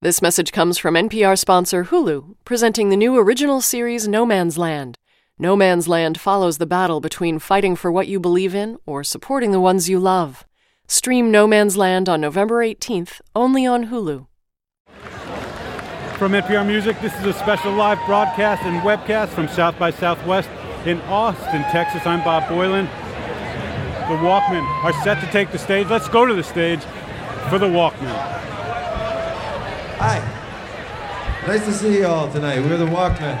This message comes from NPR sponsor Hulu, presenting the new original series No Man's Land. No Man's Land follows the battle between fighting for what you believe in or supporting the ones you love. Stream No Man's Land on November 18th, only on Hulu. From NPR Music, this is a special live broadcast and webcast from South by Southwest in Austin, Texas. I'm Bob Boilen. The Walkmen are set to take the stage. Let's go to the stage for the Walkmen. Hi. Nice to see you all tonight. We're the Walkmen.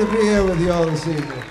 to be here with y'all this evening.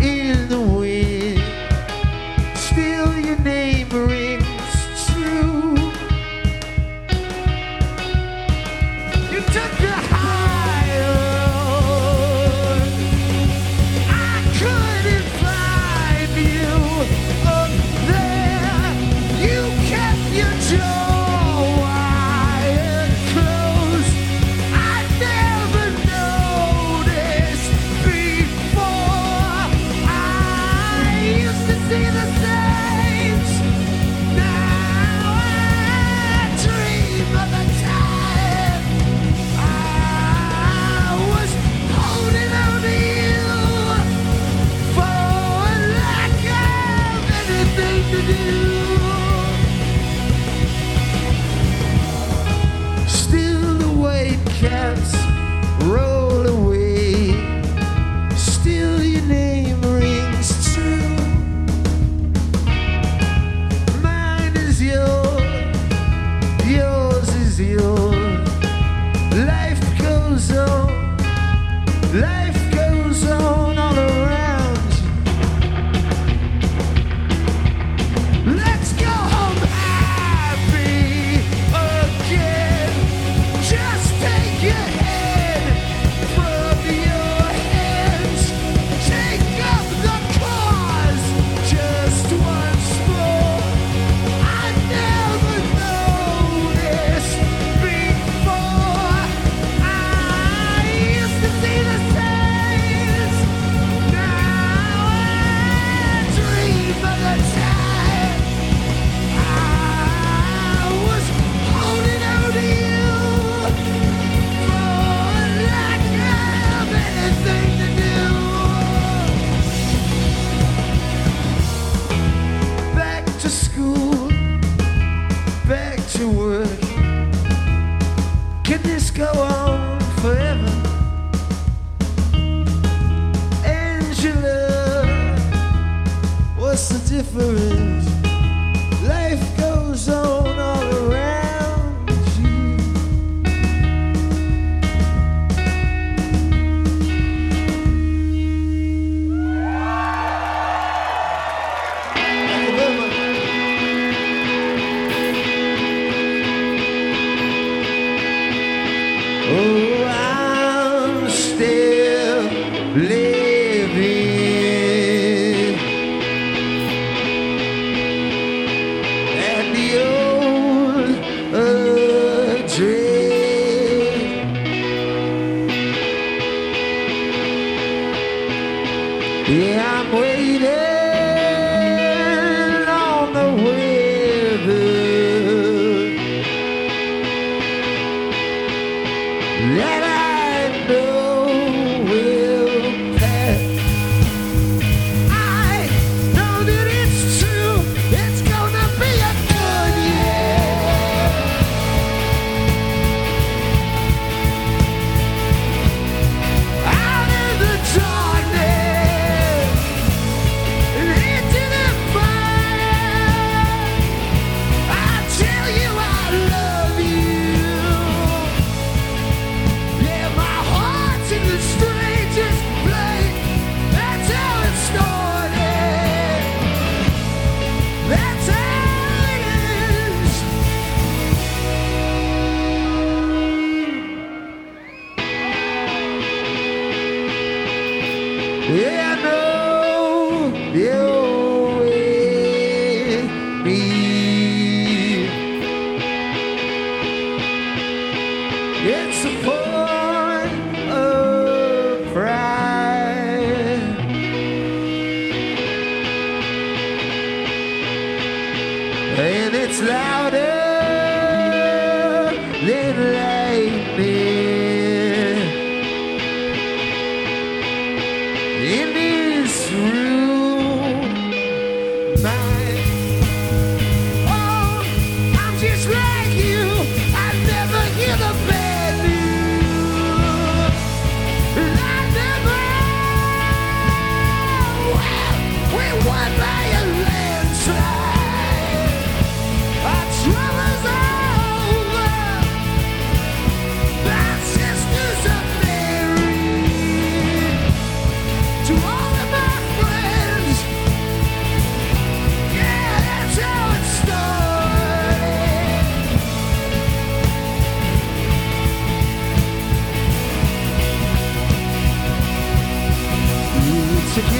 in the wind.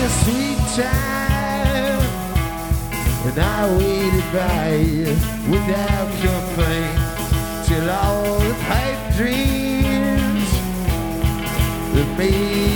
a sweet time. And I waited by you without complaint till all the pipe dreams that made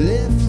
left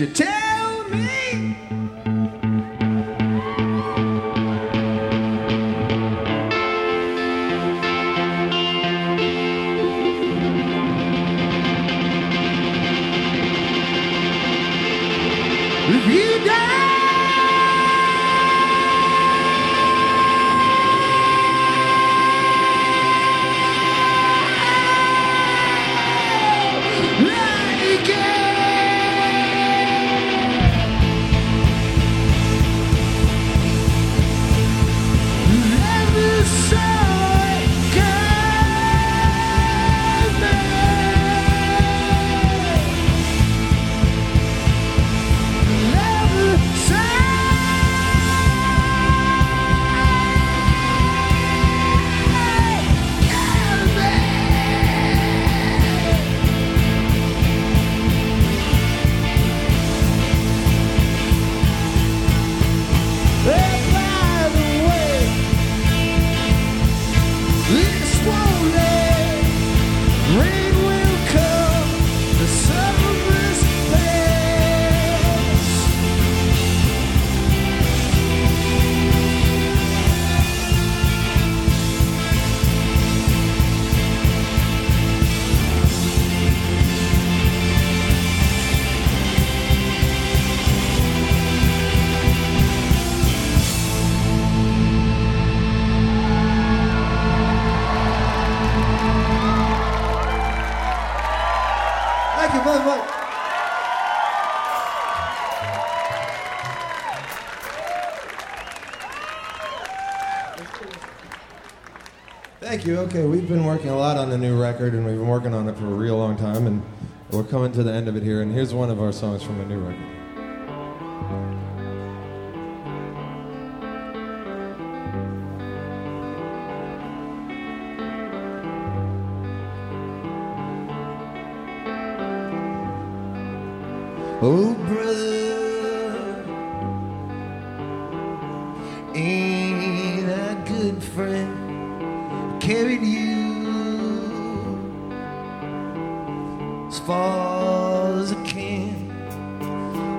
you tell me? okay. We've been working a lot on the new record, and we've been working on it for a real long time, and we're coming to the end of it here. And here's one of our songs from the new record.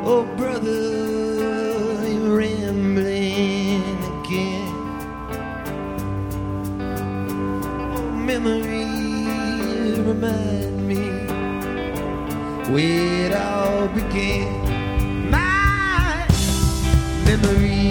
Oh, brother, you're rambling again. Oh, memories remind me where it all began. My memories.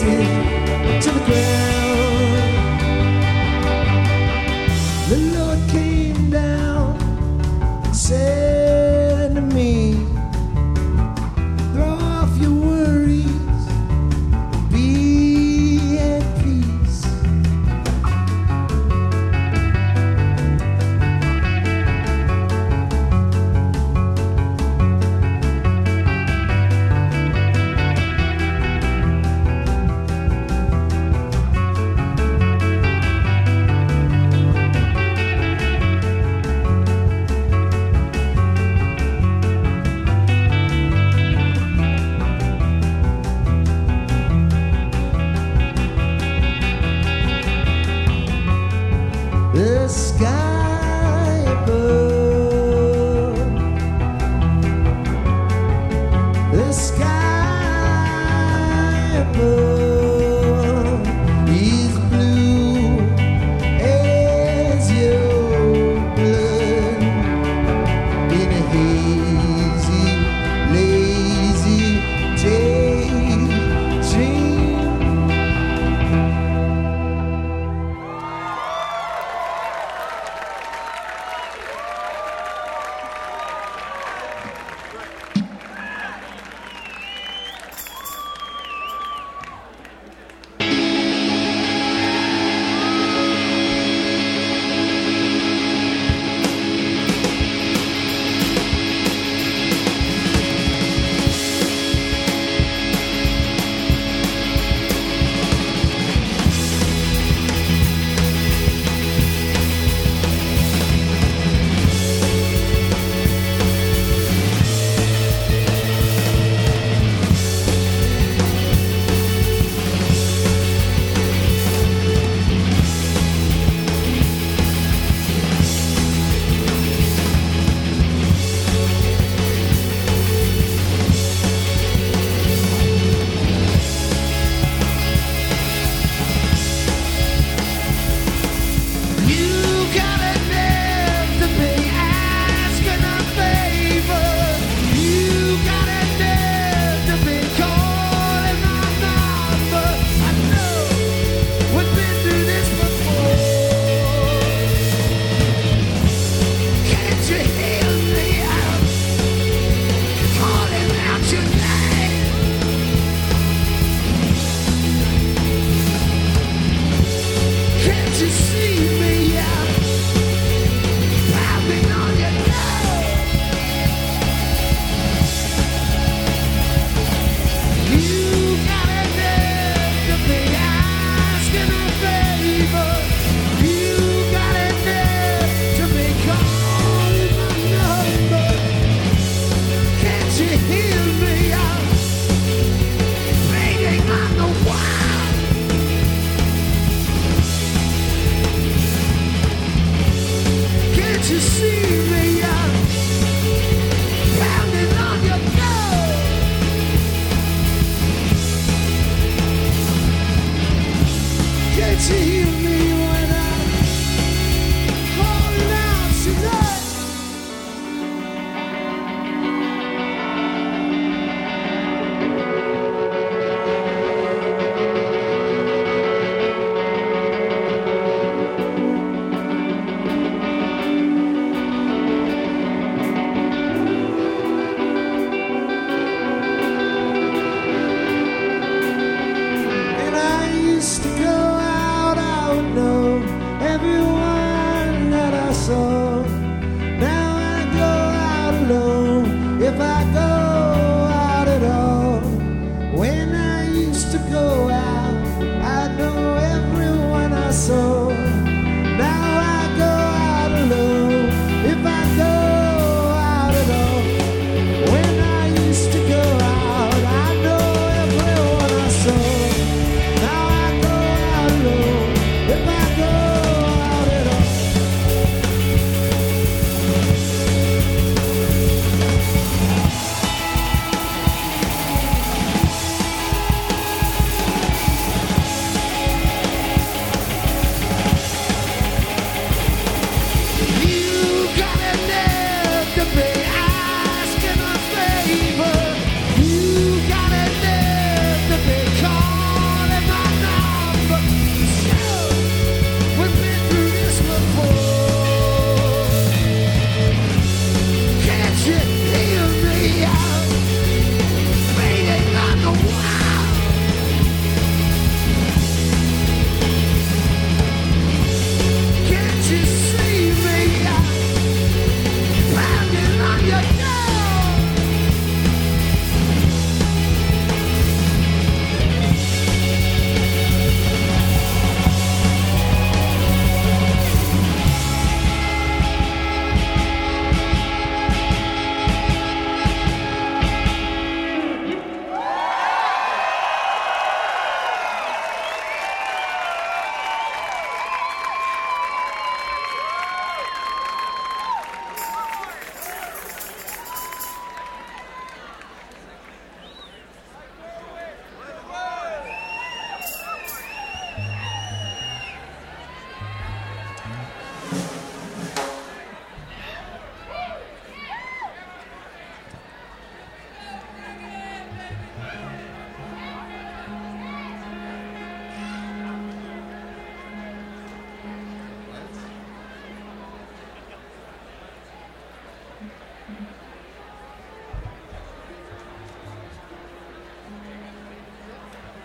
To the ground.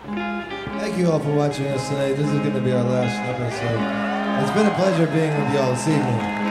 Thank you all for watching us tonight. This is going to be our last episode. it's been a pleasure being with y'all this evening.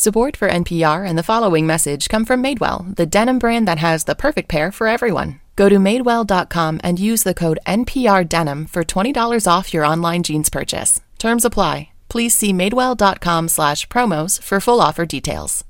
Support for NPR and the following message come from Madewell, the denim brand that has the perfect pair for everyone. Go to madewell.com and use the code NPRDenim for $20 off your online jeans purchase. Terms apply. Please see madewell.com slash promos for full offer details.